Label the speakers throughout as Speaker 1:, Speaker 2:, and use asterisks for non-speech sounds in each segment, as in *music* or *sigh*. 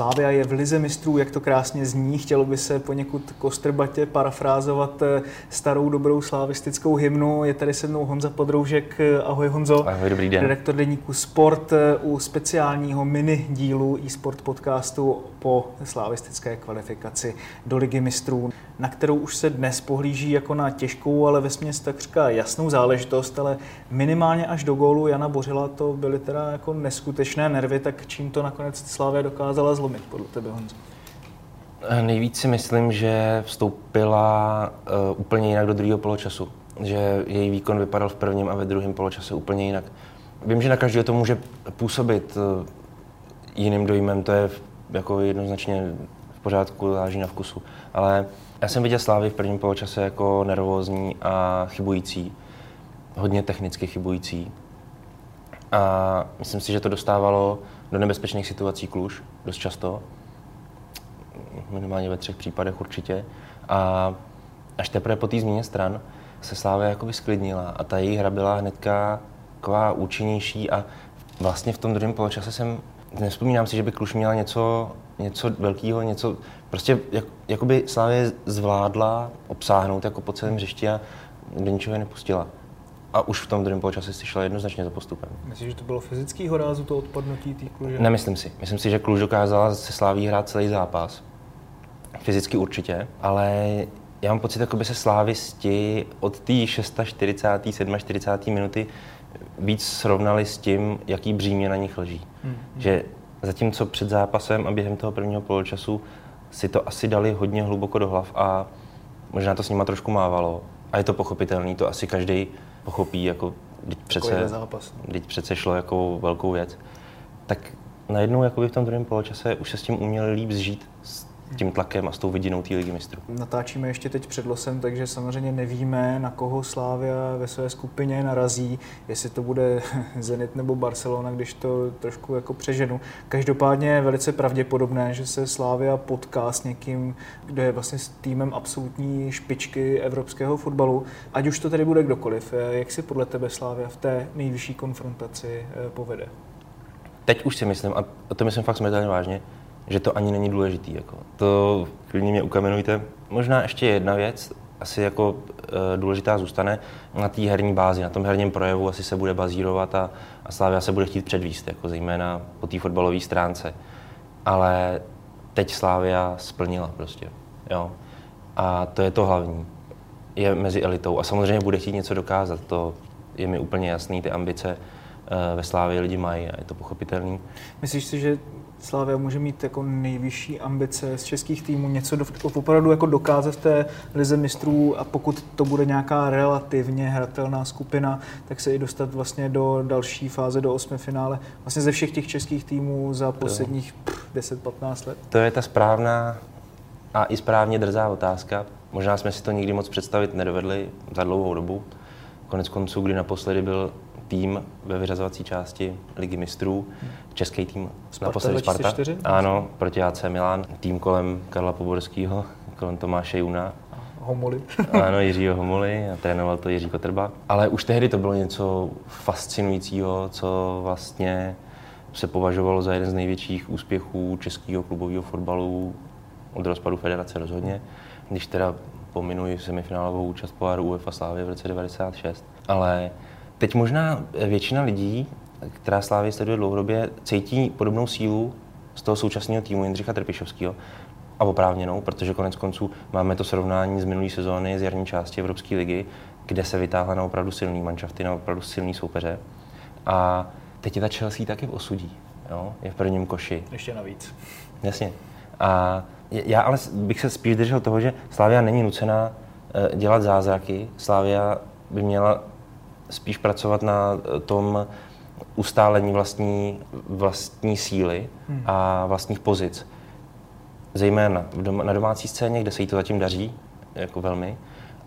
Speaker 1: Slávia je v lize mistrů, jak to krásně zní. Chtělo by se poněkud kostrbatě parafrázovat eh, starou dobrou slavistickou hymnu. Je tady se mnou Honza Podroužek. Ahoj Honzo.
Speaker 2: Ahoj, dobrý den.
Speaker 1: Redaktor deníku Sport eh, u speciálního mini dílu e-sport podcastu po slavistické kvalifikaci do ligy mistrů, na kterou už se dnes pohlíží jako na těžkou, ale ve směs takřka jasnou záležitost, ale minimálně až do gólu Jana Bořila to byly teda jako neskutečné nervy, tak čím to nakonec Slávia dokázala zlomit podle tebe, Honzo?
Speaker 2: Eh, nejvíc si myslím, že vstoupila uh, úplně jinak do druhého poločasu. Že její výkon vypadal v prvním a ve druhém poločase úplně jinak. Vím, že na každého to může působit uh, jiným dojmem, to je jako jednoznačně v pořádku, záleží na vkusu. Ale já jsem viděl Slávy v prvním poločase jako nervózní a chybující. Hodně technicky chybující. A myslím si, že to dostávalo do nebezpečných situací Kluž dost často. Minimálně ve třech případech určitě. A až teprve po té změně stran se Slávy jako sklidnila a ta její hra byla hnedka taková účinnější a vlastně v tom druhém poločase jsem Nespomínám si, že by Kluž měla něco, něco velkého, něco, prostě jak, jakoby Slávě zvládla obsáhnout jako po celém hřišti a do ničeho je nepustila. A už v tom druhém poločase si šla jednoznačně za postupem.
Speaker 1: Myslíš, že to bylo fyzického rázu, to odpadnutí té Kluže?
Speaker 2: Nemyslím si. Myslím si, že Kluž dokázala se Sláví hrát celý zápas. Fyzicky určitě, ale já mám pocit, jako by se slávisti od té 640. 47. minuty víc srovnali s tím, jaký břímě na nich leží. Hmm. Že zatímco před zápasem a během toho prvního poločasu si to asi dali hodně hluboko do hlav a možná to s nima trošku mávalo. A je to pochopitelný, to asi každý pochopí, jako teď přece,
Speaker 1: zápas, no.
Speaker 2: teď přece šlo jako velkou věc. Tak najednou jakoby v tom druhém poločase už se s tím uměli líp zžít, s tím tlakem a s tou vidinou té ligy mistrů.
Speaker 1: Natáčíme ještě teď před losem, takže samozřejmě nevíme, na koho Slávia ve své skupině narazí, jestli to bude *laughs* Zenit nebo Barcelona, když to trošku jako přeženu. Každopádně je velice pravděpodobné, že se Slávia potká s někým, kdo je vlastně s týmem absolutní špičky evropského fotbalu, ať už to tedy bude kdokoliv. Jak si podle tebe Slávia v té nejvyšší konfrontaci eh, povede?
Speaker 2: Teď už si myslím, a to myslím fakt smrtelně vážně, že to ani není důležitý. Jako. To klidně mě ukamenujte. Možná ještě jedna věc, asi jako e, důležitá zůstane na té herní bázi, na tom herním projevu asi se bude bazírovat a, a Slávia se bude chtít předvíst, jako zejména po té fotbalové stránce. Ale teď Slávia splnila prostě, jo. A to je to hlavní. Je mezi elitou a samozřejmě bude chtít něco dokázat, to je mi úplně jasný, ty ambice e, ve Slávě lidi mají a je to pochopitelný.
Speaker 1: Myslíš si, že Slávia může mít jako nejvyšší ambice z českých týmů, něco do, opravdu jako dokázat v té lize mistrů a pokud to bude nějaká relativně hratelná skupina, tak se i dostat vlastně do další fáze, do osmi finále. Vlastně ze všech těch českých týmů za posledních 10-15 let.
Speaker 2: To je ta správná a i správně drzá otázka. Možná jsme si to nikdy moc představit nedovedli za dlouhou dobu. Konec konců, kdy naposledy byl tým ve vyřazovací části Ligy mistrů, český tým,
Speaker 1: Sparta naposledy Sparta. 2004?
Speaker 2: Ano, proti AC Milan, tým kolem Karla Poborského, kolem Tomáše Juna.
Speaker 1: Homoli. *laughs*
Speaker 2: ano, Jiřího Homoli a trénoval to Jiří Kotrba. Ale už tehdy to bylo něco fascinujícího, co vlastně se považovalo za jeden z největších úspěchů českého klubového fotbalu od rozpadu federace rozhodně. Když teda pominuji semifinálovou účast poháru UEFA Slávy v roce 96. Ale Teď možná většina lidí, která Slávy sleduje dlouhodobě, cítí podobnou sílu z toho současného týmu Jindřicha Trpišovského a oprávněnou, protože konec konců máme to srovnání z minulé sezóny, z jarní části Evropské ligy, kde se vytáhla na opravdu silný manšafty, na opravdu silný soupeře. A teď je ta Chelsea taky v osudí. Jo? Je v prvním koši.
Speaker 1: Ještě navíc.
Speaker 2: Jasně. A já ale bych se spíš držel toho, že Slávia není nucená eh, dělat zázraky. Slávia by měla spíš pracovat na tom ustálení vlastní, vlastní síly hmm. a vlastních pozic. Zejména v dom- na domácí scéně, kde se jí to zatím daří, jako velmi,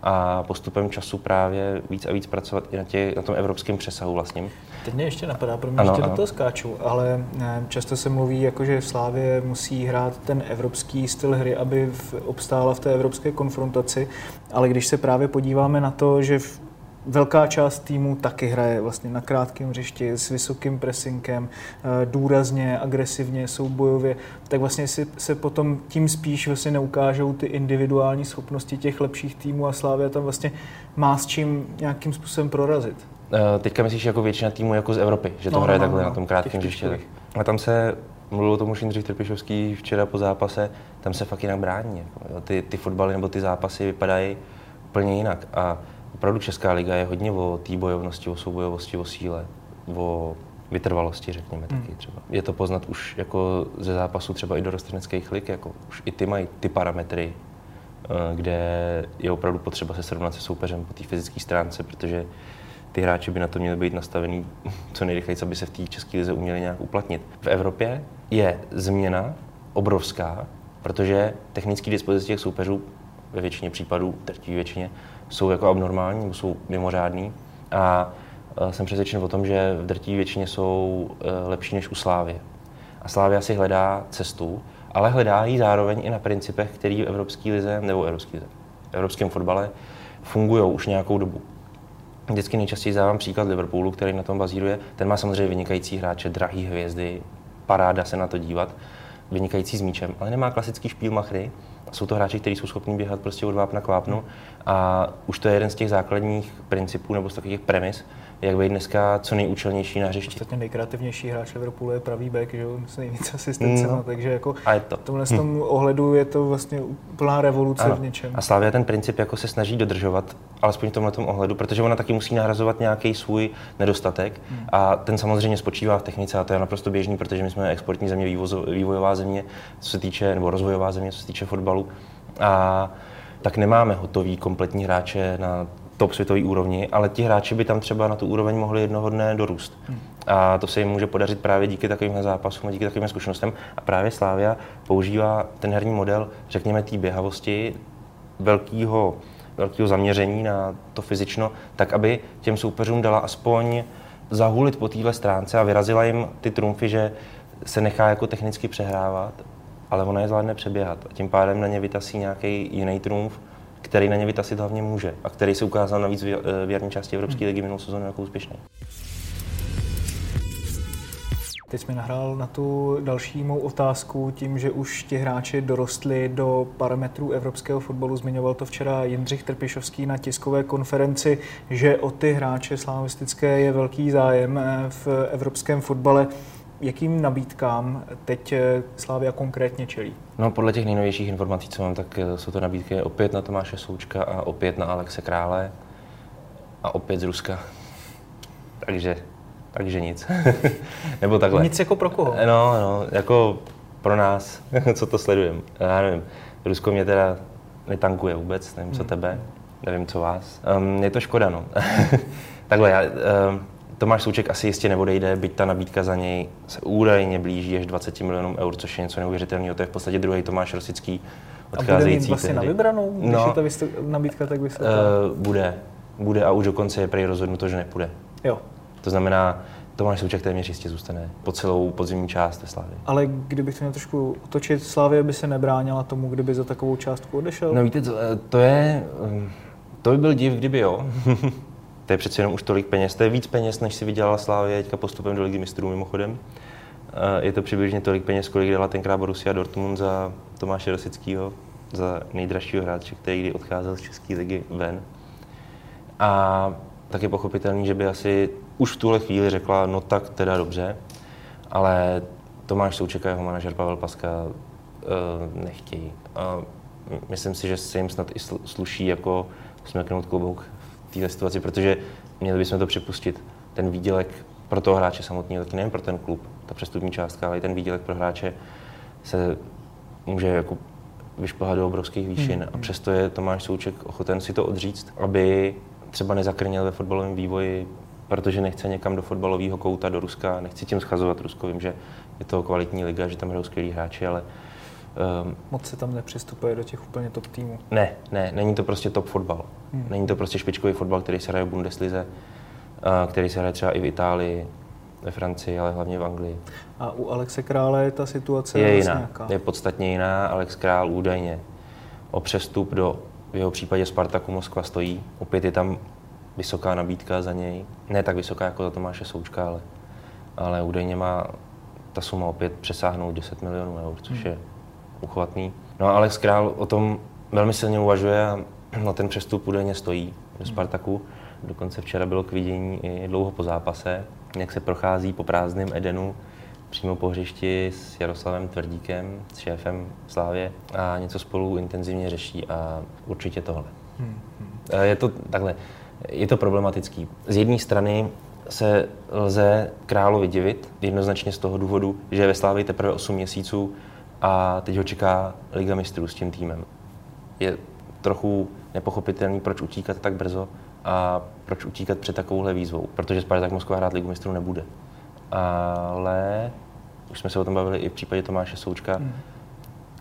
Speaker 2: a postupem času právě víc a víc pracovat i na, tě, na tom evropském přesahu vlastním.
Speaker 1: Teď mě ještě napadá, pro mě ano, ještě ano. do toho skáču, ale eh, často se mluví, jako že v Slávě musí hrát ten evropský styl hry, aby v, obstála v té evropské konfrontaci, ale když se právě podíváme na to, že v velká část týmu taky hraje vlastně na krátkém hřišti s vysokým pressingem, eh, důrazně, agresivně, soubojově, tak vlastně si, se potom tím spíš vlastně neukážou ty individuální schopnosti těch lepších týmů a Slávia tam vlastně má s čím nějakým způsobem prorazit.
Speaker 2: Uh, teďka myslíš jako většina týmů jako z Evropy, že to no, hraje no, takhle no, na tom krátkém hřiště. A tam se mluvil o tom už Jindřich Trpišovský včera po zápase, tam se fakt jinak brání. Ty, ty fotbaly nebo ty zápasy vypadají úplně jinak. A opravdu Česká liga je hodně o té bojovnosti, o soubojovosti, o síle, o vytrvalosti, řekněme hmm. taky třeba. Je to poznat už jako ze zápasu třeba i do rosteneckých lig, jako už i ty mají ty parametry, eh, kde je opravdu potřeba se srovnat se soupeřem po té fyzické stránce, protože ty hráči by na to měli být nastavený co nejrychleji, aby se v té české lize uměli nějak uplatnit. V Evropě je změna obrovská, protože technické dispozice těch soupeřů ve většině případů, drtivé většině, jsou jako abnormální, jsou mimořádný. A e, jsem přesvědčen o tom, že v drtivé většině jsou e, lepší než u Slávy. A Slávia si hledá cestu, ale hledá ji zároveň i na principech, které v Evropské lize nebo Evropské lize, v evropském fotbale fungují už nějakou dobu. Vždycky nejčastěji dávám příklad Liverpoolu, který na tom bazíruje. Ten má samozřejmě vynikající hráče, drahý hvězdy, paráda se na to dívat, vynikající s míčem, ale nemá klasický špílmachry, jsou to hráči, kteří jsou schopni běhat prostě od vápna k vápnu a už to je jeden z těch základních principů nebo z takových premis, jak být dneska co nejúčelnější na hřišti.
Speaker 1: Ostatně nejkreativnější hráč Liverpoolu je pravý back, že jo, s nejvíc asistencem, no. takže jako a je to. v tomhle hm. tom ohledu je to vlastně plná revoluce ano. v něčem.
Speaker 2: A Slavia ten princip jako se snaží dodržovat, alespoň v tomhle ohledu, protože ona taky musí nahrazovat nějaký svůj nedostatek hmm. a ten samozřejmě spočívá v technice a to je naprosto běžný, protože my jsme exportní země, vývozo, vývojová země, co se týče, nebo rozvojová země, co se týče fotbalu. A tak nemáme hotový kompletní hráče na top světový úrovni, ale ti hráči by tam třeba na tu úroveň mohli jednoho dne dorůst. Hmm. A to se jim může podařit právě díky takovým zápasům a díky takovým zkušenostem. A právě Slávia používá ten herní model, řekněme, té běhavosti, velkého velkého zaměření na to fyzično, tak aby těm soupeřům dala aspoň zahulit po téhle stránce a vyrazila jim ty trumfy, že se nechá jako technicky přehrávat, ale ona je zvládne přeběhat a tím pádem na ně vytasí nějaký jiný trumf, který na ně vytasit hlavně může a který se ukázal navíc v eh, jarní části Evropské ligy minulou sezónu jako úspěšný.
Speaker 1: Teď jsme nahrál na tu další mou otázku tím, že už ti hráči dorostli do parametrů evropského fotbalu. Zmiňoval to včera Jindřich Trpišovský na tiskové konferenci, že o ty hráče slavistické je velký zájem eh, v evropském fotbale jakým nabídkám teď eh, Slávia konkrétně čelí?
Speaker 2: No podle těch nejnovějších informací, co mám, tak eh, jsou to nabídky opět na Tomáše Součka a opět na Alexe Krále a opět z Ruska. *laughs* Takže, takže nic. *laughs* Nebo takhle.
Speaker 1: Nic jako pro koho?
Speaker 2: No, no, jako pro nás, *laughs* co to sledujeme. Já nevím, Rusko mě teda netankuje vůbec, nevím, co hmm. tebe, nevím, co vás. Um, je to škoda, no. takhle, já, um, Tomáš Souček asi jistě neodejde, byť ta nabídka za něj se údajně blíží až 20 milionů eur, což je něco neuvěřitelného. To je v podstatě druhý Tomáš Rosický,
Speaker 1: odcházející. A bude mít vlastně tehdy. na vybranou, když no, je ta nabídka tak vysoká?
Speaker 2: Uh, bude, bude a už dokonce je prý rozhodnuto, že nepůjde.
Speaker 1: Jo.
Speaker 2: To znamená, Tomáš Souček téměř jistě zůstane po celou podzimní část ve Slávě.
Speaker 1: Ale kdybych to měl trošku otočit, Slávě by se nebránila tomu, kdyby za takovou částku odešel?
Speaker 2: No víte, to, to je, to by byl div, kdyby jo. *laughs* to je přece jenom už tolik peněz. To je víc peněz, než si vydělala Slávě teďka postupem do Ligy mistrů mimochodem. Je to přibližně tolik peněz, kolik dala tenkrát Borussia Dortmund za Tomáše Rosického, za nejdražšího hráče, který kdy odcházel z České ligy ven. A tak je pochopitelný, že by asi už v tuhle chvíli řekla, no tak teda dobře, ale Tomáš Souček a jeho manažer Pavel Paska uh, nechtějí. A myslím si, že se jim snad i sluší jako smeknout klobouk této situaci, protože měli bychom to připustit. Ten výdělek pro toho hráče samotného, taky nejen pro ten klub, ta přestupní částka, ale i ten výdělek pro hráče se může jako vyšplhat do obrovských výšin hmm. a přesto je Tomáš Souček ochoten si to odříct, aby třeba nezakrněl ve fotbalovém vývoji, protože nechce někam do fotbalového kouta do Ruska, nechci tím schazovat Rusko, vím, že je to kvalitní liga, že tam hrajou skvělí hráči, ale Um,
Speaker 1: Moc se tam nepřistupuje do těch úplně top týmů.
Speaker 2: Ne, ne, není to prostě top fotbal. Hmm. Není to prostě špičkový fotbal, který se hraje v Bundeslize, uh, který se hraje třeba i v Itálii, ve Francii, ale hlavně v Anglii.
Speaker 1: A u Alexe Krále je ta situace
Speaker 2: je
Speaker 1: vlastně
Speaker 2: jiná.
Speaker 1: nějaká?
Speaker 2: Je podstatně jiná. Alex Král údajně o přestup do, v jeho případě Spartaku Moskva stojí. Opět je tam vysoká nabídka za něj. Ne tak vysoká jako za Tomáše Součka, ale, ale údajně má ta suma opět přesáhnout 10 milionů eur, což
Speaker 1: Hmm.
Speaker 2: je uchvatný. No a Alex Král o tom velmi silně uvažuje a na ten přestup údajně stojí do Spartaku. Dokonce včera bylo k vidění i dlouho po zápase, jak se prochází po prázdném Edenu přímo po hřišti s Jaroslavem Tvrdíkem, s šéfem Slávě a něco spolu intenzivně řeší a určitě tohle.
Speaker 1: Hmm.
Speaker 2: Eh, Je to takhle, je to problematický. Z jedné strany se lze královi divit, jednoznačně z toho důvodu, že ve Slávii teprve 8 měsíců a teď ho čeká Liga mistrů s tím týmem. Je trochu nepochopitelný, proč utíkat tak brzo a proč utíkat před takovouhle výzvou, protože Spartak Moskva hrát Ligu mistrů nebude. Ale už jsme se o tom bavili i v případě Tomáše Součka,
Speaker 1: Hmm.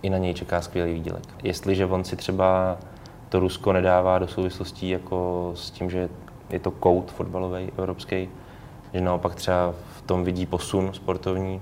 Speaker 2: i na něj čeká skvělý výdělek. Jestliže on si třeba to Rusko nedává do souvislostí jako s tím, že je to kout fotbalový evropský, že naopak třeba v tom vidí posun sportovní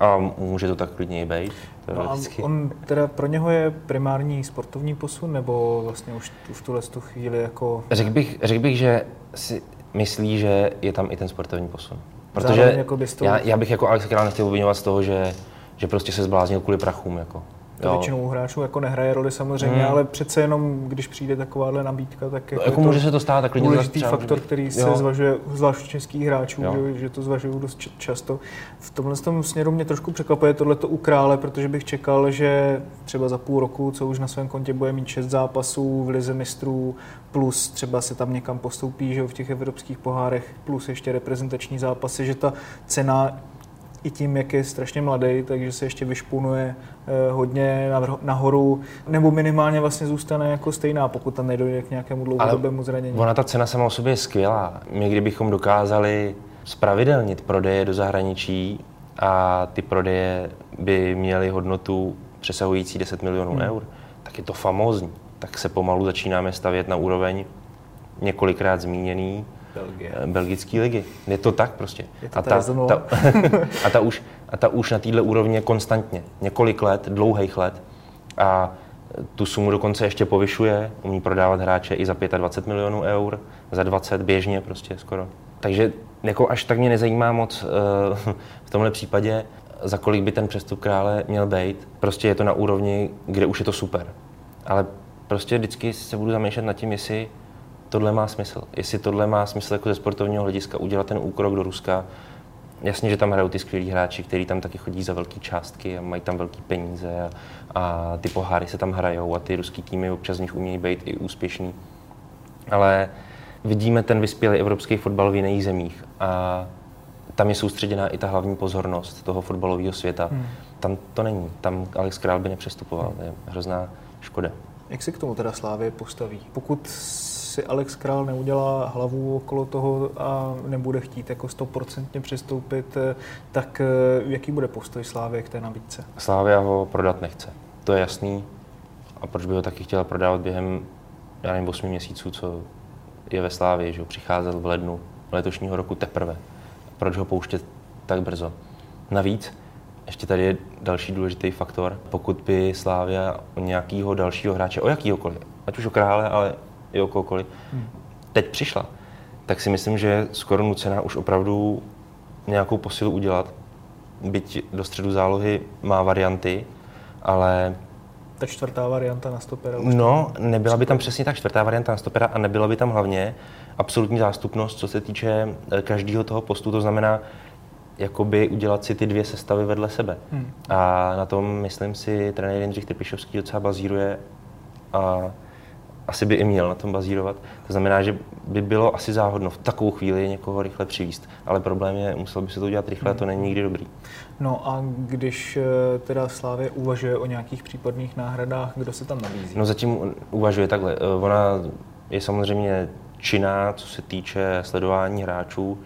Speaker 2: a může to tak klidně i být.
Speaker 1: No a on teda pro něho je primární sportovní posun, nebo vlastně už tu- v tuhle tu chvíli jako...
Speaker 2: Řekl bych, řekl bych, že si myslí, že je tam i ten sportovní posun.
Speaker 1: Zároveň
Speaker 2: Protože
Speaker 1: jako bys to-
Speaker 2: já, já, bych jako Alex Král nechtěl obvinovat z toho, že, že prostě se zbláznil kvůli prachům. Jako.
Speaker 1: To většinou hráčů jako nehraje roli samozřejmě,
Speaker 2: Hmm.
Speaker 1: ale přece jenom, když přijde takováhle nabídka, tak jako,
Speaker 2: Jako
Speaker 1: je to
Speaker 2: může se to stát, tak klidně
Speaker 1: důležitý
Speaker 2: třeba
Speaker 1: faktor, který se
Speaker 2: Jo.
Speaker 1: zvažuje, zvlášť českých hráčů,
Speaker 2: Jo.
Speaker 1: že, že to zvažují dost často. V tomhle tom směru mě trošku překvapuje tohleto u Krále, protože bych čekal, že třeba za půl roku, co už na svém kontě bude mít šest zápasů v Lize mistrů, plus třeba se tam někam postoupí, že v těch evropských pohárech, plus ještě reprezentační zápasy, že ta cena i tím, jak je strašně mladý, takže se ještě vyšpunuje eh, hodně nahoru, nebo minimálně vlastně zůstane jako stejná, pokud tam nedojde k nějakému dlouhodobému zranění.
Speaker 2: Ona ta cena sama o sobě je skvělá. My kdybychom dokázali spravidelnit prodeje do zahraničí a ty prodeje by měly hodnotu přesahující 10 milionů
Speaker 1: Hmm.
Speaker 2: eur, tak je to famózní. Tak se pomalu začínáme stavět na úroveň několikrát zmíněný
Speaker 1: Belgie.
Speaker 2: eh, belgické ligy. Je to tak prostě.
Speaker 1: Je to
Speaker 2: a, ta, ta, *laughs* a, ta už, a ta už na této úrovni je konstantně. Několik let, dlouhých let. A tu sumu dokonce ještě povyšuje, umí prodávat hráče i za 25 milionů eur, za 20 běžně prostě skoro. Takže jako až tak mě nezajímá moc eh, *laughs* v tomhle případě, za kolik by ten přestup krále měl být. Prostě je to na úrovni, kde už je to super. Ale prostě vždycky se budu zamýšlet nad tím, jestli tohle má smysl. Jestli tohle má smysl jako ze sportovního hlediska, udělat ten úkrok do Ruska. Jasně, že tam hrajou ty skvělí hráči, kteří tam taky chodí za velké částky a mají tam velké peníze a, a ty poháry se tam hrajou a ty ruský týmy občas z nich umějí být i úspěšný. Ale vidíme ten vyspělý evropský fotbal v jiných zemích a tam je soustředěná i ta hlavní pozornost toho fotbalového světa.
Speaker 1: Hmm.
Speaker 2: Tam to není. Tam Alex Král by nepřestupoval. To je hrozná škoda.
Speaker 1: Jak se k tomu teda Slávě postaví? Pokud si Alex Král neudělá hlavu okolo toho a nebude chtít jako stoprocentně přistoupit, eh, tak eh, jaký bude postoj Slávě k té nabídce?
Speaker 2: Slávia ho prodat nechce. To je jasný. A proč by ho taky chtěla prodávat během, já nevím, 8 měsíců, co je ve Slávii, že ho přicházel v lednu letošního roku teprve. Proč ho pouštět tak brzo? Navíc, ještě tady je další důležitý faktor. Pokud by Slávia o nějakého dalšího hráče, o jakýhokoliv, ať už o krále, ale i o kohokoliv,
Speaker 1: Hmm.
Speaker 2: teď přišla, tak si myslím, že je skoro nucená už opravdu nějakou posilu udělat. Byť do středu zálohy má varianty, ale
Speaker 1: Ta čtvrtá varianta na stopera. už
Speaker 2: no, nebyla by tam přesně tak čtvrtá varianta na stopera a nebyla by tam hlavně absolutní zástupnost, co se týče eh, každého toho postu, to znamená jakoby udělat si ty dvě sestavy vedle sebe.
Speaker 1: Hmm.
Speaker 2: A na tom, myslím si, trenér Jindřich Trpišovský docela bazíruje a asi by i měl na tom bazírovat. To znamená, že by bylo asi záhodno v takovou chvíli někoho rychle přivíst. Ale problém je, musel by se to udělat rychle a to není nikdy dobrý.
Speaker 1: No a když eh, teda Slávě uvažuje o nějakých případných náhradách, kdo se tam nabízí?
Speaker 2: No zatím uvažuje takhle. Eh, Ona je samozřejmě činná, co se týče sledování hráčů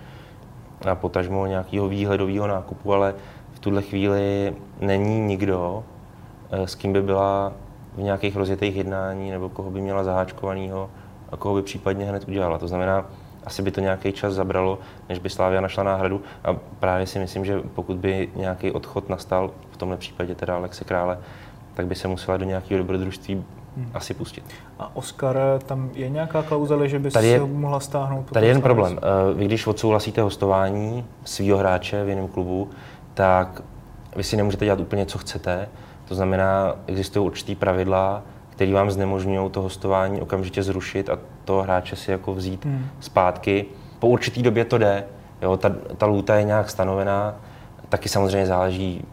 Speaker 2: a potažmo nějakého výhledového nákupu, ale v tuhle chvíli není nikdo, eh, s kým by byla v nějakých rozjetých jednání nebo koho by měla zaháčkovanýho a koho by případně hned udělala. To znamená, asi by to nějaký čas zabralo, než by Slávia našla náhradu a právě si myslím, že pokud by nějaký odchod nastal, v tomhle případě teda Alexe Krále, tak by se musela do nějakého dobrodružství hmm. asi pustit.
Speaker 1: A Oscar, tam je nějaká klauzule, že by tady je, se mohla stáhnout?
Speaker 2: Tady je jen problém. Eh, vy když odsouhlasíte hostování svého hráče v jiném klubu, tak vy si nemůžete dělat úplně, co chcete. To znamená, existují určitý pravidla, které vám znemožňují to hostování okamžitě zrušit a toho hráče si jako vzít hmm. zpátky. Po určitý době to jde, jo, ta, ta lůta je nějak stanovená, taky samozřejmě záleží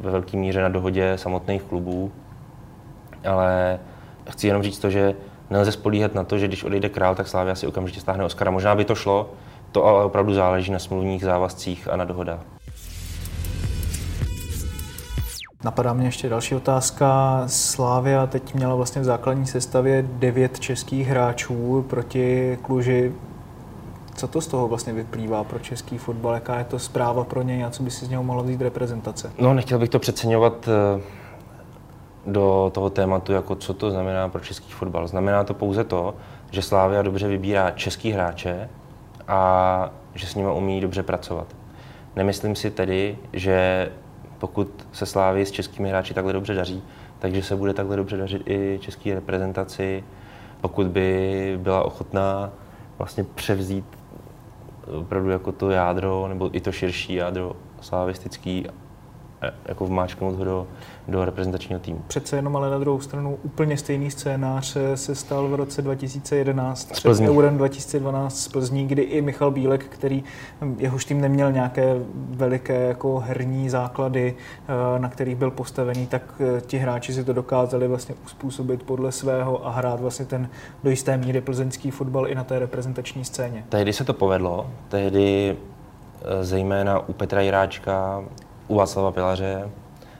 Speaker 2: ve velké míře na dohodě samotných klubů, ale chci jenom říct to, že nelze spolíhat na to, že když odejde král, tak Slávia si okamžitě stáhne Oscara. Možná by to šlo, to ale opravdu záleží na smluvních závazcích a na dohodách.
Speaker 1: Napadá mě ještě další otázka. Slávia teď měla vlastně v základní sestavě devět českých hráčů proti Kluži. Co to z toho vlastně vyplývá pro český fotbal? Jaká je to zpráva pro něj a co by si z něho mohla vzít reprezentace?
Speaker 2: No, nechtěl bych to přeceňovat eh, do toho tématu, jako co to znamená pro český fotbal. Znamená to pouze to, že Slávia dobře vybírá český hráče a že s nimi umí dobře pracovat. Nemyslím si tedy, že pokud se Slávy s českými hráči takhle dobře daří, takže se bude takhle dobře dařit i české reprezentaci, pokud by byla ochotná vlastně převzít opravdu jako to jádro, nebo i to širší jádro slavistický jako vmáčknout ho do, do reprezentačního týmu.
Speaker 1: Přece jenom ale na druhou stranu úplně stejný scénář se stal v roce 2011 před Eurem 2012 z Plzní, kdy i Michal Bílek, který jehož tým neměl nějaké veliké jako herní základy, eh, na kterých byl postavený, tak eh, ti hráči si to dokázali vlastně uspůsobit podle svého a hrát vlastně ten do jisté míry plzeňský fotbal i na té reprezentační scéně.
Speaker 2: Tehdy se to povedlo, tehdy eh, zejména u Petra Jiráčka u Václava Pilaře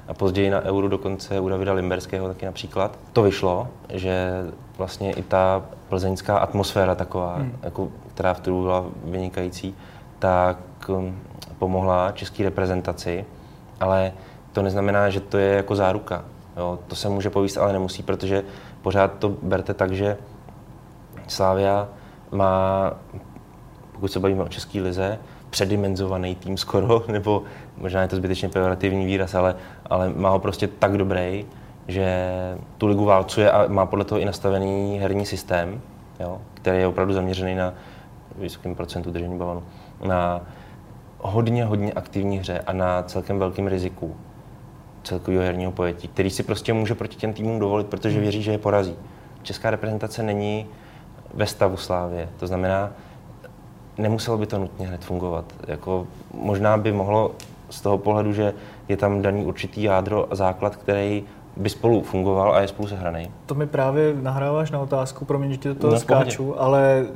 Speaker 2: a později na Euro dokonce u Davida Limberského taky například. To vyšlo, že vlastně i ta plzeňská atmosféra taková, hmm. jako, která v tu byla vynikající, tak um, pomohla české reprezentaci, ale to neznamená, že to je jako záruka. Jo, to se může povíst, ale nemusí, protože pořád to berte tak, že Slávia má, pokud se bavíme o české lize, předimenzovaný tým skoro, *laughs* nebo možná je to zbytečně pejorativní výraz, ale, ale má ho prostě tak dobrý, že tu ligu válcuje a má podle toho i nastavený herní systém, jo, který je opravdu zaměřený na vysokým procentu držení balonu, na hodně, hodně aktivní hře a na celkem velkým riziku celkového herního pojetí, který si prostě může proti těm týmům dovolit, protože věří, že je porazí. Česká reprezentace není ve stavu slávě, to znamená, nemuselo by to nutně hned fungovat. Jako, možná by mohlo z toho pohledu, že je tam daný určitý jádro a základ, který by spolu fungoval a je spolu sehraný.
Speaker 1: To mi právě nahráváš na otázku, promiň, že ti do toho no, skáču, pohodě. ale e,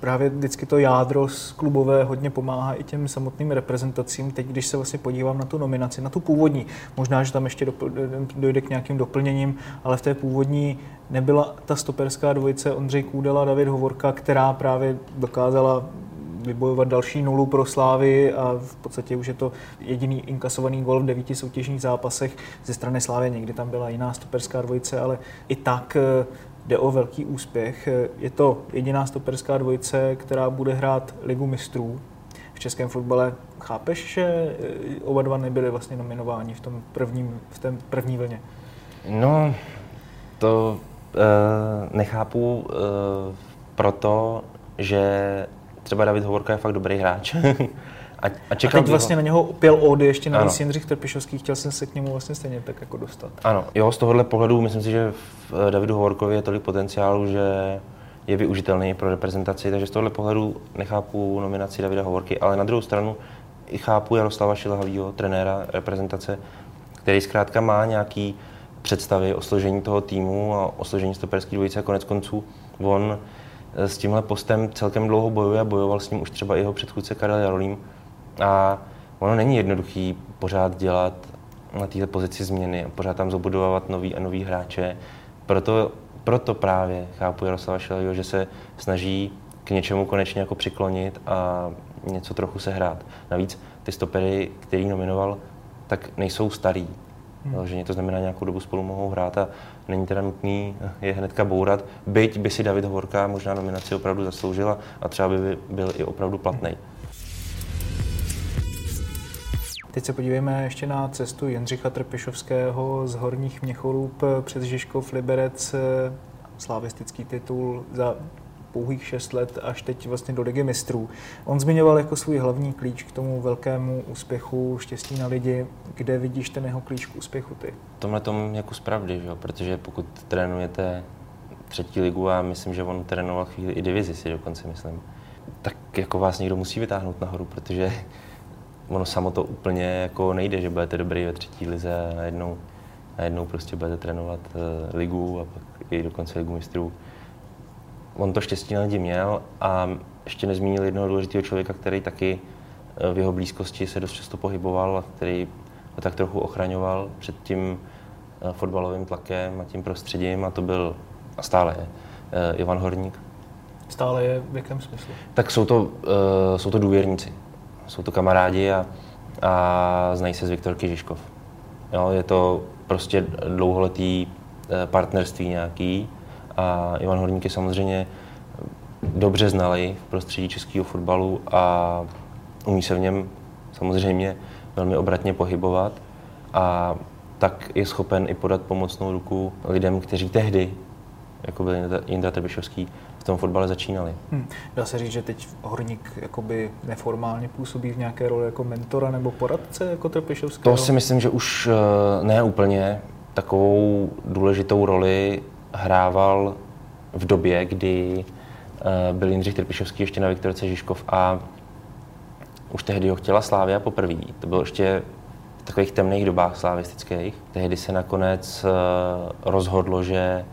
Speaker 1: právě vždycky to jádro z klubové hodně pomáhá i těm samotným reprezentacím. Teď, když se vlastně podívám na tu nominaci, na tu původní, možná, že tam ještě dojde k nějakým doplněním, ale v té původní nebyla ta stoperská dvojice Ondřej Kůdela, David Hovorka, která právě dokázala vybojovat další nulu pro Slávy a v podstatě už je to jediný inkasovaný gol v devíti soutěžních zápasech ze strany Slávy. Někdy tam byla jiná stoperská dvojice, ale i tak eh, jde o velký úspěch. Je to jediná stoperská dvojice, která bude hrát Ligu mistrů v českém fotbale. Chápeš, že eh, oba dva nebyli vlastně nominováni v tom prvním, v té první vlně?
Speaker 2: No, to uh, nechápu uh, proto, že třeba David Hovorka je fakt dobrý hráč. *laughs*
Speaker 1: a, a, čekal a teď vlastně ho... na něho pěl Ody, ještě na Jindřich Trpišovský, chtěl jsem se k němu vlastně stejně tak jako dostat.
Speaker 2: Ano, jo, z tohohle pohledu myslím si, že v eh, Davidu Hovorkovi je tolik potenciálu, že je využitelný pro reprezentaci, takže z tohohle pohledu nechápu nominaci Davida Hovorky, ale na druhou stranu i chápu Jaroslava Šilhavýho, trenéra reprezentace, který zkrátka má nějaký představy o složení toho týmu a o složení stoperské dvojice a konec konců on s tímhle postem celkem dlouho bojuje a bojoval s ním už třeba jeho předchůdce Karel Jarolím. A ono není jednoduchý pořád dělat na této pozici změny a pořád tam zabudovávat nový a nový hráče. Proto, proto právě chápu Jaroslava Šelého, že se snaží k něčemu konečně jako přiklonit a něco trochu sehrát. Navíc ty stopery, který nominoval, tak nejsou starý. Hmm. Že to znamená, nějakou dobu spolu mohou hrát a není teda nutný je hnedka bourat. Byť by si David Hovorka možná nominaci opravdu zasloužila a třeba by byl i opravdu platný.
Speaker 1: Teď se podívejme ještě na cestu Jindřicha Trpišovského z Horních Měcholůb přes Žižkov Liberec, slavistický titul za pouhých 6 let až teď vlastně do Ligy mistrů. On zmiňoval jako svůj hlavní klíč k tomu velkému úspěchu, štěstí na lidi. Kde vidíš ten jeho klíč k úspěchu ty?
Speaker 2: Tomhle tom jako zpravdy, že? protože pokud trénujete třetí ligu a myslím, že on trénoval chvíli i divizi si dokonce myslím, tak jako vás někdo musí vytáhnout nahoru, protože ono samo to úplně jako nejde, že budete dobrý ve třetí lize a najednou, najednou prostě budete trénovat uh, ligu a pak i dokonce ligu mistrů. On to štěstí na lidi měl a ještě nezmínil jednoho důležitého člověka, který taky uh, v jeho blízkosti se dost často pohyboval a který ho tak trochu ochraňoval před tím uh, fotbalovým tlakem a tím prostředím a to byl a stále je Ivan Horník.
Speaker 1: Stále je v jakém smyslu?
Speaker 2: Tak jsou to, uh, jsou to důvěrníci jsou to kamarádi a, a znají se z Viktorky Žižkov. Jo, je to prostě dlouholetý eh, partnerství nějaký a Ivan Horník je samozřejmě dobře znalý v prostředí českého fotbalu a umí se v něm samozřejmě velmi obratně pohybovat a tak je schopen i podat pomocnou ruku lidem, kteří tehdy, jako byl Jindra Trbišovský, tom fotbale začínali. Hmm.
Speaker 1: Dá se říct, že teď Horník jakoby neformálně působí v nějaké roli jako mentora nebo poradce jako Trpišovského?
Speaker 2: To si myslím, že už eh, ne úplně. Takovou důležitou roli hrával v době, kdy eh, byl Jindřich Trpišovský ještě na Viktorce Žižkov a už tehdy ho chtěla Slávia poprvé. To bylo ještě v takových temných dobách slavistických. Tehdy se nakonec eh, rozhodlo, že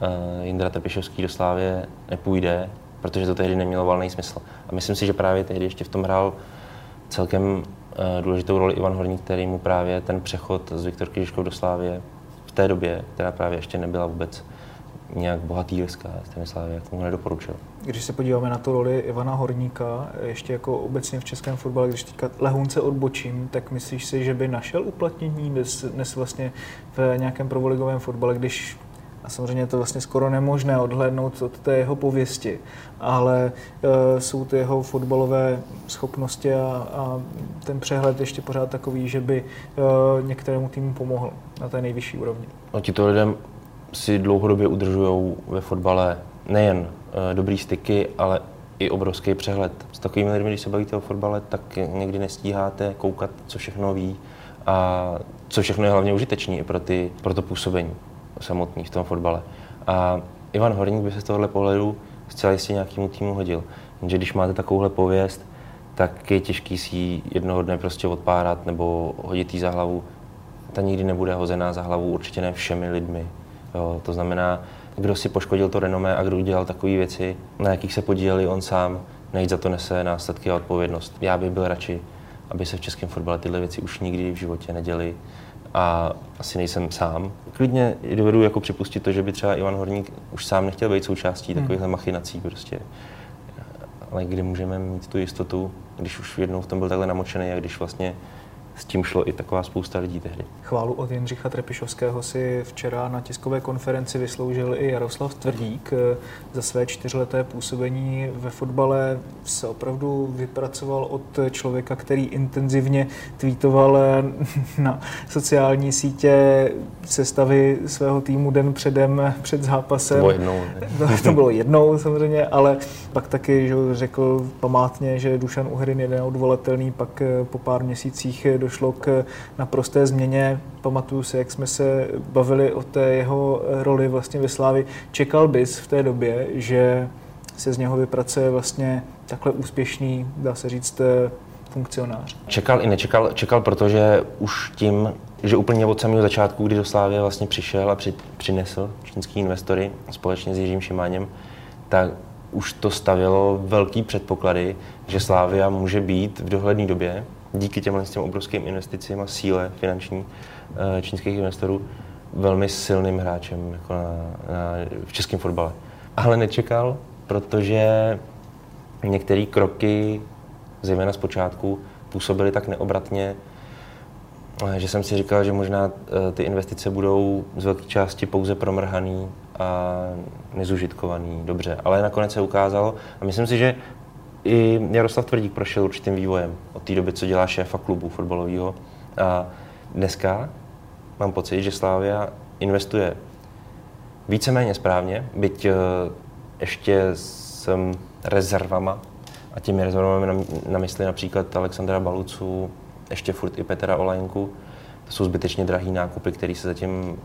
Speaker 2: uh, Jindra Trpišovský do Slávě nepůjde, protože to tehdy nemělo valný smysl. A myslím si, že právě tehdy ještě v tom hrál celkem důležitou roli Ivan Horník, který mu právě ten přechod z Viktorky Žižkov do Slávě v té době, která právě ještě nebyla vůbec nějak bohatý lidská Stanislávě, jak mu nedoporučil.
Speaker 1: Když se podíváme na tu roli Ivana Horníka, ještě jako obecně v českém fotbale, když teďka lehunce odbočím, tak myslíš si, že by našel uplatnění dnes, dnes vlastně v nějakém provoligovém fotbale, když a samozřejmě je to vlastně skoro nemožné odhlédnout od té jeho pověsti, ale e, jsou ty jeho fotbalové schopnosti a, a ten přehled ještě pořád takový, že by e, některému týmu pomohl na té nejvyšší úrovni.
Speaker 2: No, tito lidem si dlouhodobě udržují ve fotbale nejen e, dobrý styky, ale i obrovský přehled. S takovými lidmi, když se bavíte o fotbale, tak někdy nestíháte koukat, co všechno ví a co všechno je hlavně užitečné pro, ty, pro to působení samotný v tom fotbale. A Ivan Horník by se z tohohle pohledu zcela jistě nějakému týmu hodil. Jenže když máte takovouhle pověst, tak je těžký si ji jednoho dne prostě odpárat nebo hodit jí za hlavu. Ta nikdy nebude hozená za hlavu, určitě ne všemi lidmi. Jo, to znamená, kdo si poškodil to renomé a kdo udělal takové věci, na jakých se podíleli on sám, nejít za to nese následky a odpovědnost. Já bych byl radši, aby se v českém fotbale tyhle věci už nikdy v životě neděly a asi nejsem sám. Klidně dovedu jako připustit to, že by třeba Ivan Horník už sám nechtěl být součástí hmm. takovýchhle machinací prostě. Ale kdy můžeme mít tu jistotu, když už jednou v tom byl takhle namočený a když vlastně s tím šlo i taková spousta lidí tehdy.
Speaker 1: Chválu od Jindřicha Trepišovského si včera na tiskové konferenci vysloužil i Jaroslav Tvrdík. Za své čtyřleté působení ve fotbale se opravdu vypracoval od člověka, který intenzivně tweetoval na sociální sítě sestavy svého týmu den předem, před zápasem.
Speaker 2: To bylo jednou.
Speaker 1: To, to bylo jednou samozřejmě, ale pak taky že řekl památně, že Dušan Uhrin je neodvolatelný, pak po pár měsících došlo k naprosté změně. Pamatuju si, jak jsme se bavili o té jeho roli vlastně ve Slávi. Čekal bys v té době, že se z něho vypracuje vlastně takhle úspěšný, dá se říct, funkcionář?
Speaker 2: Čekal i nečekal. Čekal, protože už tím, že úplně od samého začátku, kdy do Slávy vlastně přišel a při, přinesl čínský investory společně s Jiřím Šimáněm, tak už to stavělo velký předpoklady, že Slávia může být v dohledné době díky těm, těm obrovským investicím a síle finanční eh, čínských investorů velmi silným hráčem jako na, na, v českém fotbale. Ale nečekal, protože některé kroky, zejména z počátku, působily tak neobratně že jsem si říkal, že možná eh, ty investice budou z velké části pouze promrhaný a nezužitkovaný, dobře. Ale nakonec se ukázalo a myslím si, že i Jaroslav Tvrdík prošel určitým vývojem od té doby, co dělá šéfa klubu fotbalového. A dneska mám pocit, že Slávia investuje víceméně správně, byť eh, ještě s rezervama, a těmi rezervami na, na mysli například Alexandra Balucu, ještě furt i Petra Olajnku. To jsou zbytečně drahý nákupy, které se zatím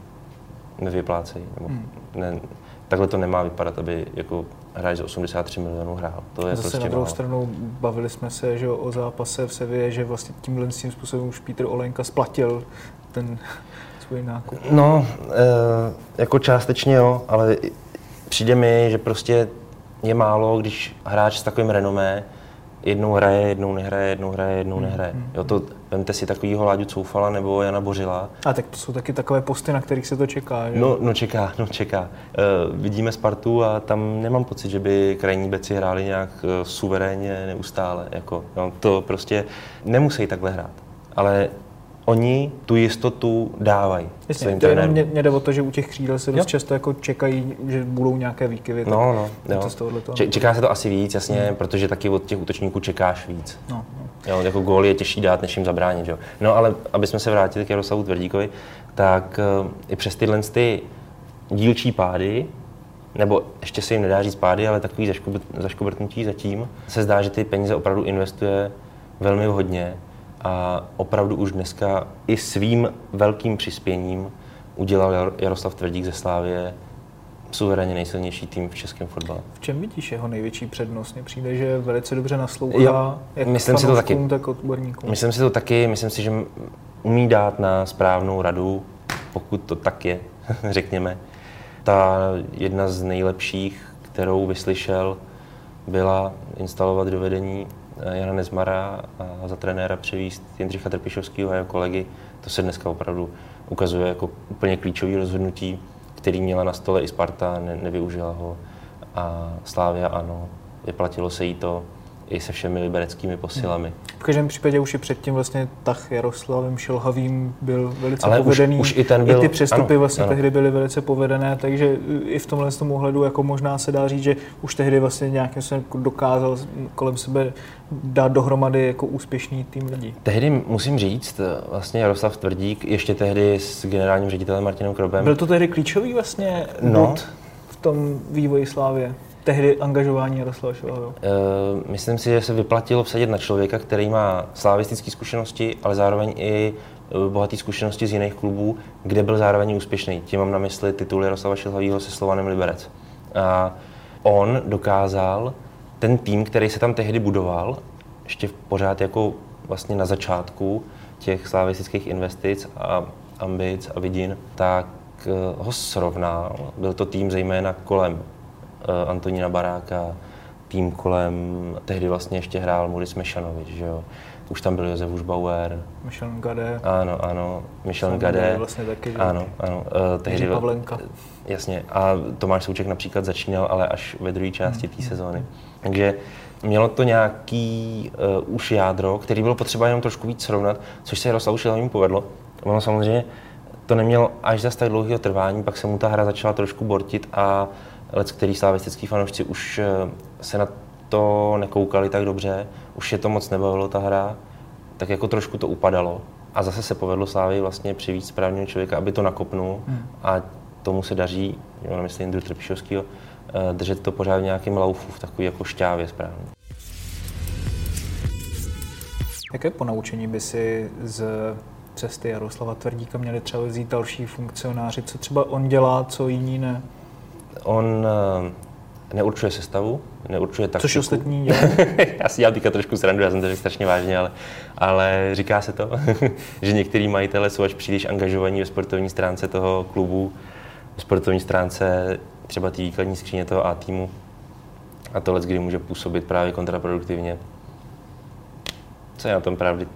Speaker 2: nevyplácejí. Nebo hmm. ne, takhle to nemá vypadat, aby jako hráč za 83 milionů hrál. To je
Speaker 1: Zase
Speaker 2: prostě
Speaker 1: na druhou
Speaker 2: málo.
Speaker 1: stranu bavili jsme se že o zápase v Sevě, že vlastně tímhle tím způsobem už Petr Olenka splatil ten *laughs* svůj nákup.
Speaker 2: No, e, jako částečně jo, ale přijde mi, že prostě je málo, když hráč s takovým renomé jednou hraje, jednou nehraje, jednou hraje, jednou nehraje. Jo, to, vemte si takovýho Láďu Coufala nebo Jana Bořila.
Speaker 1: A tak to jsou taky takové posty, na kterých se to čeká. Že?
Speaker 2: No, no čeká, no čeká. E, vidíme Spartu a tam nemám pocit, že by krajní beci hráli nějak e, suverénně, neustále. Jako, no, to prostě nemusí takhle hrát. Ale oni tu jistotu dávají
Speaker 1: Jasně,
Speaker 2: svým trenérům.
Speaker 1: mě, mě jde o to, že u těch křídel se dost
Speaker 2: Jo.
Speaker 1: často jako čekají, že budou nějaké výkyvy.
Speaker 2: No, no, jo.
Speaker 1: to z.
Speaker 2: Če- Čeká se to asi víc, jasně, protože taky od těch útočníků čekáš víc.
Speaker 1: No, no.
Speaker 2: Jo, jako gól je těžší dát, než jim zabránit. Jo. No ale aby jsme se vrátili k Jaroslavu Tvrdíkovi, tak uh, i přes tyhle ty dílčí pády, nebo ještě se jim nedá říct pády, ale takový zaškobrtnutí zatím, se zdá, že ty peníze opravdu investuje velmi vhodně a opravdu už dneska i svým velkým přispěním udělal Jar- Jaroslav Tvrdík ze Slávě suverénně nejsilnější tým v českém fotbale.
Speaker 1: V čem vidíš jeho největší přednost? Mně přijde, že velice dobře naslouchá
Speaker 2: Jo,
Speaker 1: jak
Speaker 2: myslím si to taky.
Speaker 1: tak odborníkům.
Speaker 2: Myslím si to taky, myslím si, že umí dát na správnou radu, pokud to tak je, *laughs* řekněme. Ta jedna z nejlepších, kterou vyslyšel, byla instalovat do vedení Jana Nezmara a za trenéra převíst Jindřicha Trpišovského a jeho kolegy. To se dneska opravdu ukazuje jako úplně klíčové rozhodnutí, který měla na stole i Sparta, ne, nevyužila ho. A Slávia ano, vyplatilo se jí to i se všemi libereckými posilami.
Speaker 1: V každém případě už i předtím vlastně tah Jaroslavem Šilhavým byl velice
Speaker 2: Ale už-
Speaker 1: povedený.
Speaker 2: už i ten byl-
Speaker 1: I ty přestupy
Speaker 2: ano,
Speaker 1: vlastně
Speaker 2: ano.
Speaker 1: tehdy byly velice povedené, takže i v tomhle tom ohledu jako možná se dá říct, že už tehdy vlastně nějakým způsobem dokázal kolem sebe dát dohromady jako úspěšný tým lidí.
Speaker 2: Tehdy musím říct, vlastně Jaroslav Tvrdík, ještě tehdy s generálním ředitelem Martinem Krobem,
Speaker 1: Byl to tehdy klíčový vlastně
Speaker 2: No.
Speaker 1: v tom vývoji Slávě? Tehdy angažování Jaroslava Šilhavého?
Speaker 2: Eh, myslím si, že se vyplatilo vsadit na člověka, který má slavistické zkušenosti, ale zároveň i eh, bohaté zkušenosti z jiných klubů, kde byl zároveň úspěšný. Tím mám na mysli titul Jaroslava Šilhavýho se Slovanem Liberec. A on dokázal ten tým, který se tam tehdy budoval, ještě pořád jako vlastně na začátku těch slavistických investic a ambic a vidin, tak eh, ho srovnal. Byl to tým zejména kolem Antonína Baráka, tým kolem, tehdy vlastně ještě hrál Muris Mešanovič, že jo. Už tam byl Josef Užbauer,
Speaker 1: Michel Gade,
Speaker 2: ano, ano, Michel Gade,
Speaker 1: vlastně taky, že?
Speaker 2: ano, ano, uh, tehdy,
Speaker 1: Jiří Pavlenka.
Speaker 2: Jasně, a Tomáš Souček například začínal, ale až ve druhé části té sezóny. Takže mělo to nějaký uh, už jádro, který bylo potřeba jenom trošku víc srovnat, což se Jaroslavu Šilhavým povedlo. Ono samozřejmě to nemělo až zas tak dlouhého trvání, pak se mu ta hra začala trošku bortit a lec, který slavistický fanoušci už eh, se na to nekoukali tak dobře, už je to moc nebavilo ta hra, tak jako trošku to upadalo. A zase se povedlo Slávy vlastně přivít správného člověka, aby to nakopnul a tomu se daří, jo, myslím Jindru Trpišovského, eh, držet to pořád v nějakém laufu, v takový jako šťávě správně.
Speaker 1: Jaké ponaučení by si z cesty Jaroslava Tvrdíka měli třeba vzít další funkcionáři? Co třeba on dělá, co jiní ne?
Speaker 2: On eh, neurčuje sestavu, neurčuje taktiku.
Speaker 1: Což ostatní *laughs*
Speaker 2: já si dělám teďka trošku srandu, já jsem to řekl strašně vážně, ale, ale říká se to, *laughs* že některý majitele jsou až příliš angažovaní ve sportovní stránce toho klubu, ve sportovní stránce třeba té výkladní skříně toho A týmu a tohle, kdy může působit právě kontraproduktivně. Co je na tom pravdy?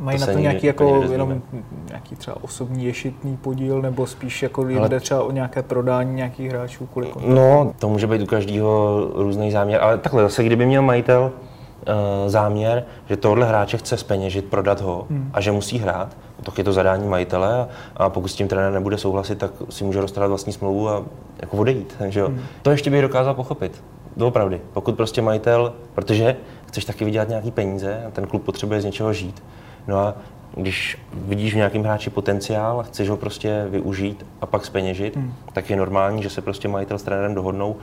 Speaker 1: Mají
Speaker 2: To
Speaker 1: na to nějaký, jako, jenom nějaký třeba osobní ješitný podíl, nebo spíš jako
Speaker 2: Ale-
Speaker 1: jde třeba o nějaké prodání nějakých hráčů kvůli?
Speaker 2: No, to může být u každého různý záměr, ale takhle zase, kdyby měl majitel záměr, že tohle hráče chce speněžit, prodat ho hmm. a že musí hrát, tak je to zadání majitele a, a pokud s tím trenér nebude souhlasit, tak si může rozstarat vlastní smlouvu a jako odejít. *laughs* Takže hmm. To ještě bych dokázal pochopit. Doopravdy. Pokud prostě majitel, protože chceš taky vydělat nějaký peníze a ten klub potřebuje z něčeho žít. No a když vidíš v nějakém hráči potenciál a chceš ho prostě využít a pak speněžit, hmm. tak je normální, že se prostě majitel s trenérem dohodnou,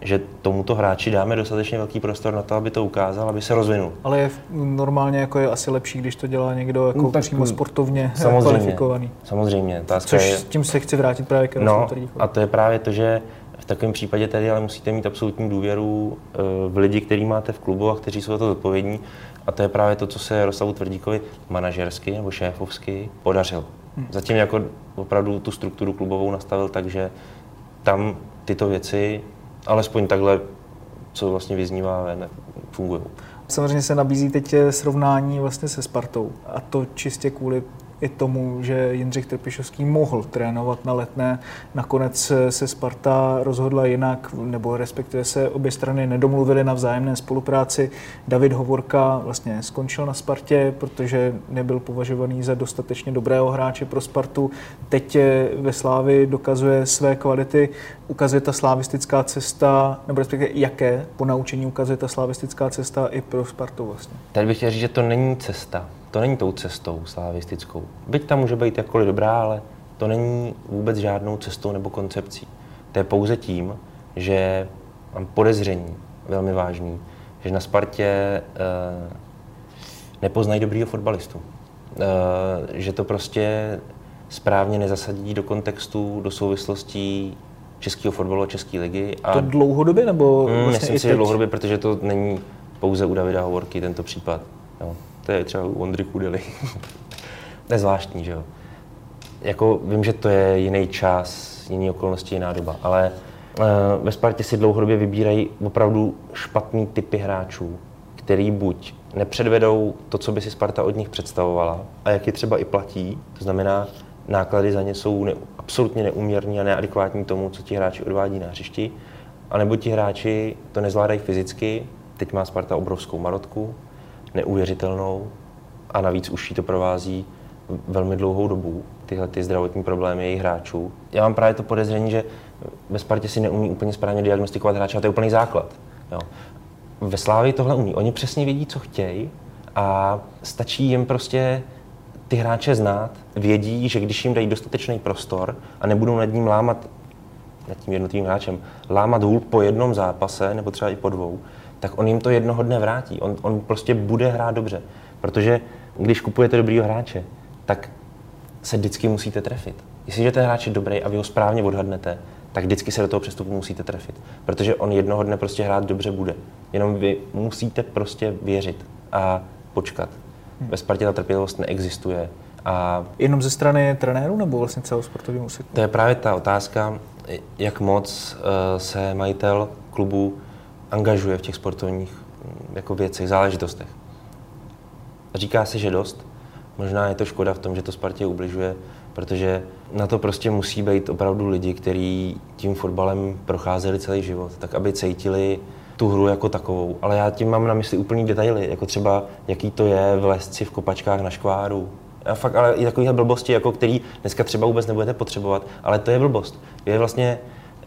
Speaker 2: že tomuto hráči dáme dostatečně velký prostor na to, aby to ukázal, aby se rozvinul.
Speaker 1: Ale je normálně jako je asi lepší, když to dělá někdo jako no, přímo sportovně
Speaker 2: samozřejmě,
Speaker 1: kvalifikovaný.
Speaker 2: Samozřejmě.
Speaker 1: Což je... s tím se chci vrátit právě k
Speaker 2: No, a to je právě to, že v takovém případě tedy ale musíte mít absolutní důvěru eh, v lidi, který máte v klubu a kteří jsou za to zodpovědní. A to je právě to, co se Jaroslavu Tvrdíkovi manažersky nebo šéfovsky podařilo. Hmm. Zatím jako opravdu tu strukturu klubovou nastavil tak, že tam tyto věci, alespoň takhle, co vlastně vyznívá ven, fungují.
Speaker 1: Samozřejmě se nabízí teď srovnání vlastně se Spartou a to čistě kvůli i tomu, že Jindřich Trpišovský mohl trénovat na letné. Nakonec se Sparta rozhodla jinak, nebo respektive se obě strany nedomluvily na vzájemné spolupráci. David Hovorka vlastně skončil na Spartě, protože nebyl považovaný za dostatečně dobrého hráče pro Spartu. Teď ve Slávi dokazuje své kvality. Ukazuje ta slavistická cesta, nebo respektive jaké po naučení ukazuje ta slavistická cesta i pro Spartu vlastně.
Speaker 2: Tady bych chtěl říct, že to není cesta to není tou cestou slavistickou. Byť tam může být jakkoliv dobrá, ale to není vůbec žádnou cestou nebo koncepcí. To je pouze tím, že mám podezření, velmi vážný, že na Spartě e, nepoznají dobrýho fotbalistu. E, že to prostě správně nezasadí do kontextu, do souvislostí českého fotbalu a české ligy.
Speaker 1: A to dlouhodobě nebo
Speaker 2: hmm, vlastně Myslím si, že dlouhodobě, protože to není pouze u Davida Hovorky tento případ. Jo to je třeba u Ondry Kudely. *laughs* to je zvláštní, že jo. Jako vím, že to je jiný čas, jiný okolnosti, jiná doba, ale uh, ve Spartě si dlouhodobě vybírají opravdu špatný typy hráčů, který buď nepředvedou to, co by si Sparta od nich představovala a jak je třeba i platí, to znamená, náklady za ně jsou ne, absolutně neuměrní a neadekvátní tomu, co ti hráči odvádí na hřišti, anebo ti hráči to nezvládají fyzicky, teď má Sparta obrovskou marotku, neuvěřitelnou a navíc už jí to provází velmi dlouhou dobu, tyhle ty zdravotní problémy jejich hráčů. Já mám právě to podezření, že ve Spartě si neumí úplně správně diagnostikovat hráče a to je úplný základ. Jo. Ve Slávii tohle umí. Oni přesně vědí, co chtějí a stačí jim prostě ty hráče znát, vědí, že když jim dají dostatečný prostor a nebudou nad ním lámat, nad tím jednotlivým hráčem, lámat hůl po jednom zápase, nebo třeba i po dvou, tak on jim to jednoho dne vrátí. On, on prostě bude hrát dobře. Protože když kupujete dobrýho hráče, tak se vždycky musíte trefit. Jestliže ten hráč je dobrý a vy ho správně odhadnete, tak vždycky se do toho přestupu musíte trefit. Protože on jednoho dne prostě hrát dobře bude. Jenom vy musíte prostě věřit a počkat. Ve Spartě ta trpělivost neexistuje. A
Speaker 1: Jenom ze strany trenérů nebo vlastně celou sportovní muziku?
Speaker 2: To je právě ta otázka, jak moc uh, se majitel klubu angažuje v těch sportovních mm, jako věcech, záležitostech. Říká se, že dost. Možná je to škoda v tom, že to Spartě ubližuje, protože na to prostě musí být opravdu lidi, kteří tím fotbalem procházeli celý život, tak aby cítili tu hru jako takovou. Ale já tím mám na mysli úplný detaily, jako třeba jaký to je v lesci v kopačkách na škváru. A fakt, ale i takovýhle blbosti, jako který dneska třeba vůbec nebudete potřebovat, ale to je blbost. Je vlastně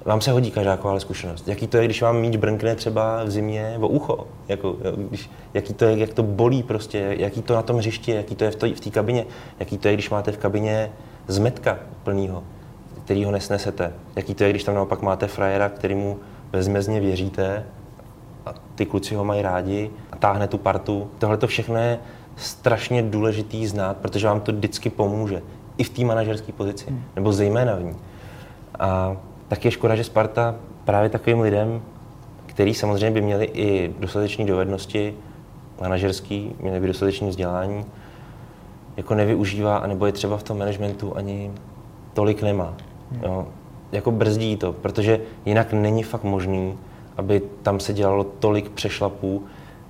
Speaker 2: vám se hodí každá taková zkušenost. Jaký to je, když vám míč brnkne třeba v zimě o ucho? Jako, když, jaký to je, jak to bolí prostě, jaký to na tom hřišti je, jaký to je v té kabině, jaký to je, když máte v kabině zmetka plnýho, který ho nesnesete. Jaký to je, když tam naopak máte frajera, kterýmu bezmezně věříte a ty kluci ho mají rádi a táhne tu partu. Tohle to všechno je strašně důležitý znát, protože vám to vždycky pomůže. I v té manažerské pozici, hmm. nebo zejména v ní. A tak je škoda, že Sparta právě takovým lidem, který samozřejmě by měli i dostatečné dovednosti manažerský, měli by dostatečné vzdělání, jako nevyužívá, anebo je třeba v tom managementu ani tolik nemá. Hmm. Jo. Jako brzdí to, protože jinak není fakt možný, aby tam se dělalo tolik přešlapů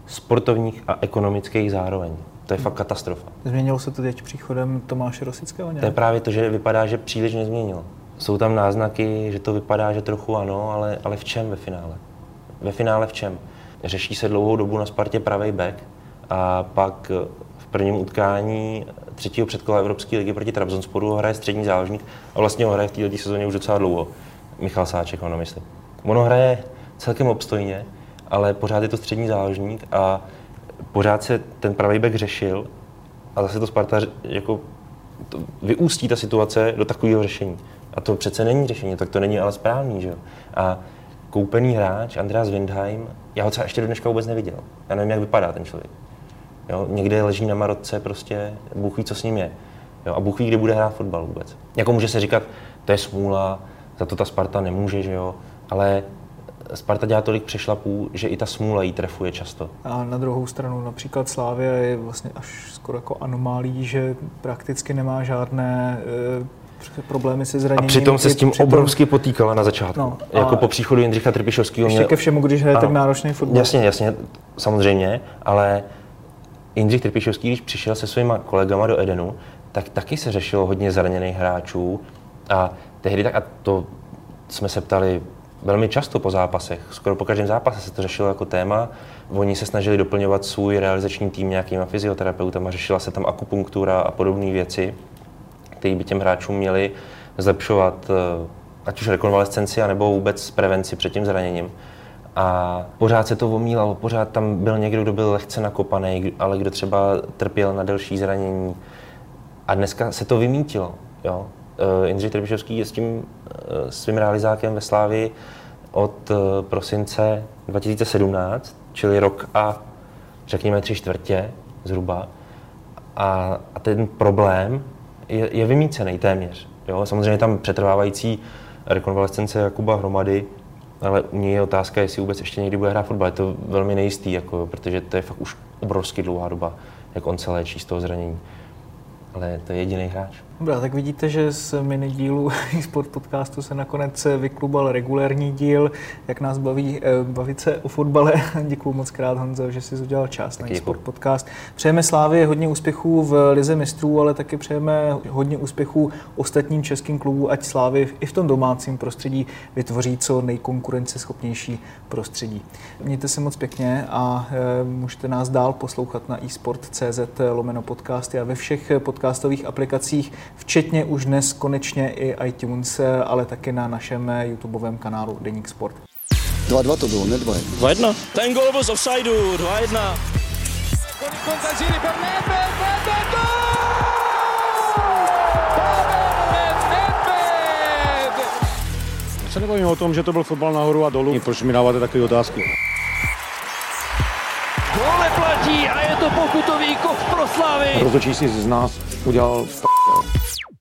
Speaker 2: sportovních a ekonomických zároveň. To je fakt katastrofa.
Speaker 1: Změnilo se to teď příchodem Tomáše Rosického nějak?
Speaker 2: To je právě to, že vypadá, že příliš nezměnilo. Jsou tam náznaky, že to vypadá, že trochu ano, ale, ale v čem ve finále? Ve finále v čem? řeší se dlouhou dobu na Spartě pravý back a pak v prvním utkání třetího předkola Evropské ligy proti Trabzonsporu ho hraje střední záložník a vlastně ho hraje v této sezóně už docela dlouho. Michal Sáček, mám na mysli. Ono hraje celkem obstojně, ale pořád je to střední záložník a pořád se ten pravý back řešil a zase to Sparta jako to vyústí ta situace do takového řešení. A to přece není řešení, tak to není ale správný, že jo. A koupený hráč Andreas Windheim, já ho třeba ještě do dneška vůbec neviděl. Já nevím, jak vypadá ten člověk. Jo, někde leží na marotce, prostě Bůh ví, co s ním je. Jo, a Bůh ví, kde bude hrát fotbal vůbec. Jako může se říkat, to je smůla, za to ta Sparta nemůže, že jo, ale Sparta dělá tolik přešlapů, že i ta smůla jí trefuje často.
Speaker 1: A na druhou stranu například Slávia je vlastně až skoro jako anomálí, že prakticky nemá žádné e, problémy se zraněním.
Speaker 2: A přitom se s tím přitom... obrovsky potýkala na začátku. No, jako po příchodu Jindřicha Trpišovského.
Speaker 1: Ještě mě... ke všemu, když hraje tak náročný fotbal.
Speaker 2: Jasně, jasně, samozřejmě, ale Jindřich Trpišovský, když přišel se svýma kolegama do Edenu, tak taky se řešilo hodně zraněných hráčů a tehdy tak, a to jsme se ptali velmi často po zápasech, skoro po každém zápase se to řešilo jako téma. Oni se snažili doplňovat svůj realizační tým nějakýma fyzioterapeutama, řešila se tam akupunktura a podobné věci, které by těm hráčům měli zlepšovat eh, ať už rekonvalescenci, anebo vůbec prevenci před tím zraněním. A pořád se to omílalo, pořád tam byl někdo, kdo byl lehce nakopaný, ale kdo třeba trpěl na delší zranění. A dneska se to vymítilo. Jo? Uh, Jindřich Trbišovský je s tím uh, svým realizákem ve Slávii od prosince 2017, čili rok a řekněme tři čtvrtě zhruba. A, a ten problém je, je vymícený téměř. Jo? Samozřejmě tam přetrvávající rekonvalescence Jakuba Hromady, ale u něj je otázka, jestli vůbec ještě někdy bude hrát fotbal. Je to velmi nejistý, jako, protože to je fakt už obrovsky dlouhá doba, jak on se léčí z toho zranění. Ale to je jediný hráč.
Speaker 1: Dobrá, tak vidíte, že z minidílu *laughs* sport podcastu se nakonec vyklubal regulérní díl, jak nás baví eh, bavit se o fotbale. *laughs* Děkuji moc krát, Honzo, že jsi udělal čas na sport podcast. Přejeme Slávě hodně úspěchů v Lize mistrů, ale taky přejeme hodně úspěchů ostatním českým klubům, ať Slávy i v tom domácím prostředí vytvoří co nejkonkurenceschopnější prostředí. Mějte se moc pěkně a eh, můžete nás dál poslouchat na eSport.cz lomeno podcasty a ve všech podcastových aplikacích včetně už dnes konečně i iTunes, ale taky na našem YouTubeovém kanálu Deník Sport.
Speaker 3: 2-2 to bylo, ne 2
Speaker 4: 2-1. Ten gol byl z offsideu, 2-1.
Speaker 5: Se nebavím o tom, že to byl fotbal nahoru a dolů. Proč mi dáváte takové otázky?
Speaker 4: Gole platí a je to pokutový kov pro Slavy.
Speaker 5: Rozhodčí si z nás 胡椒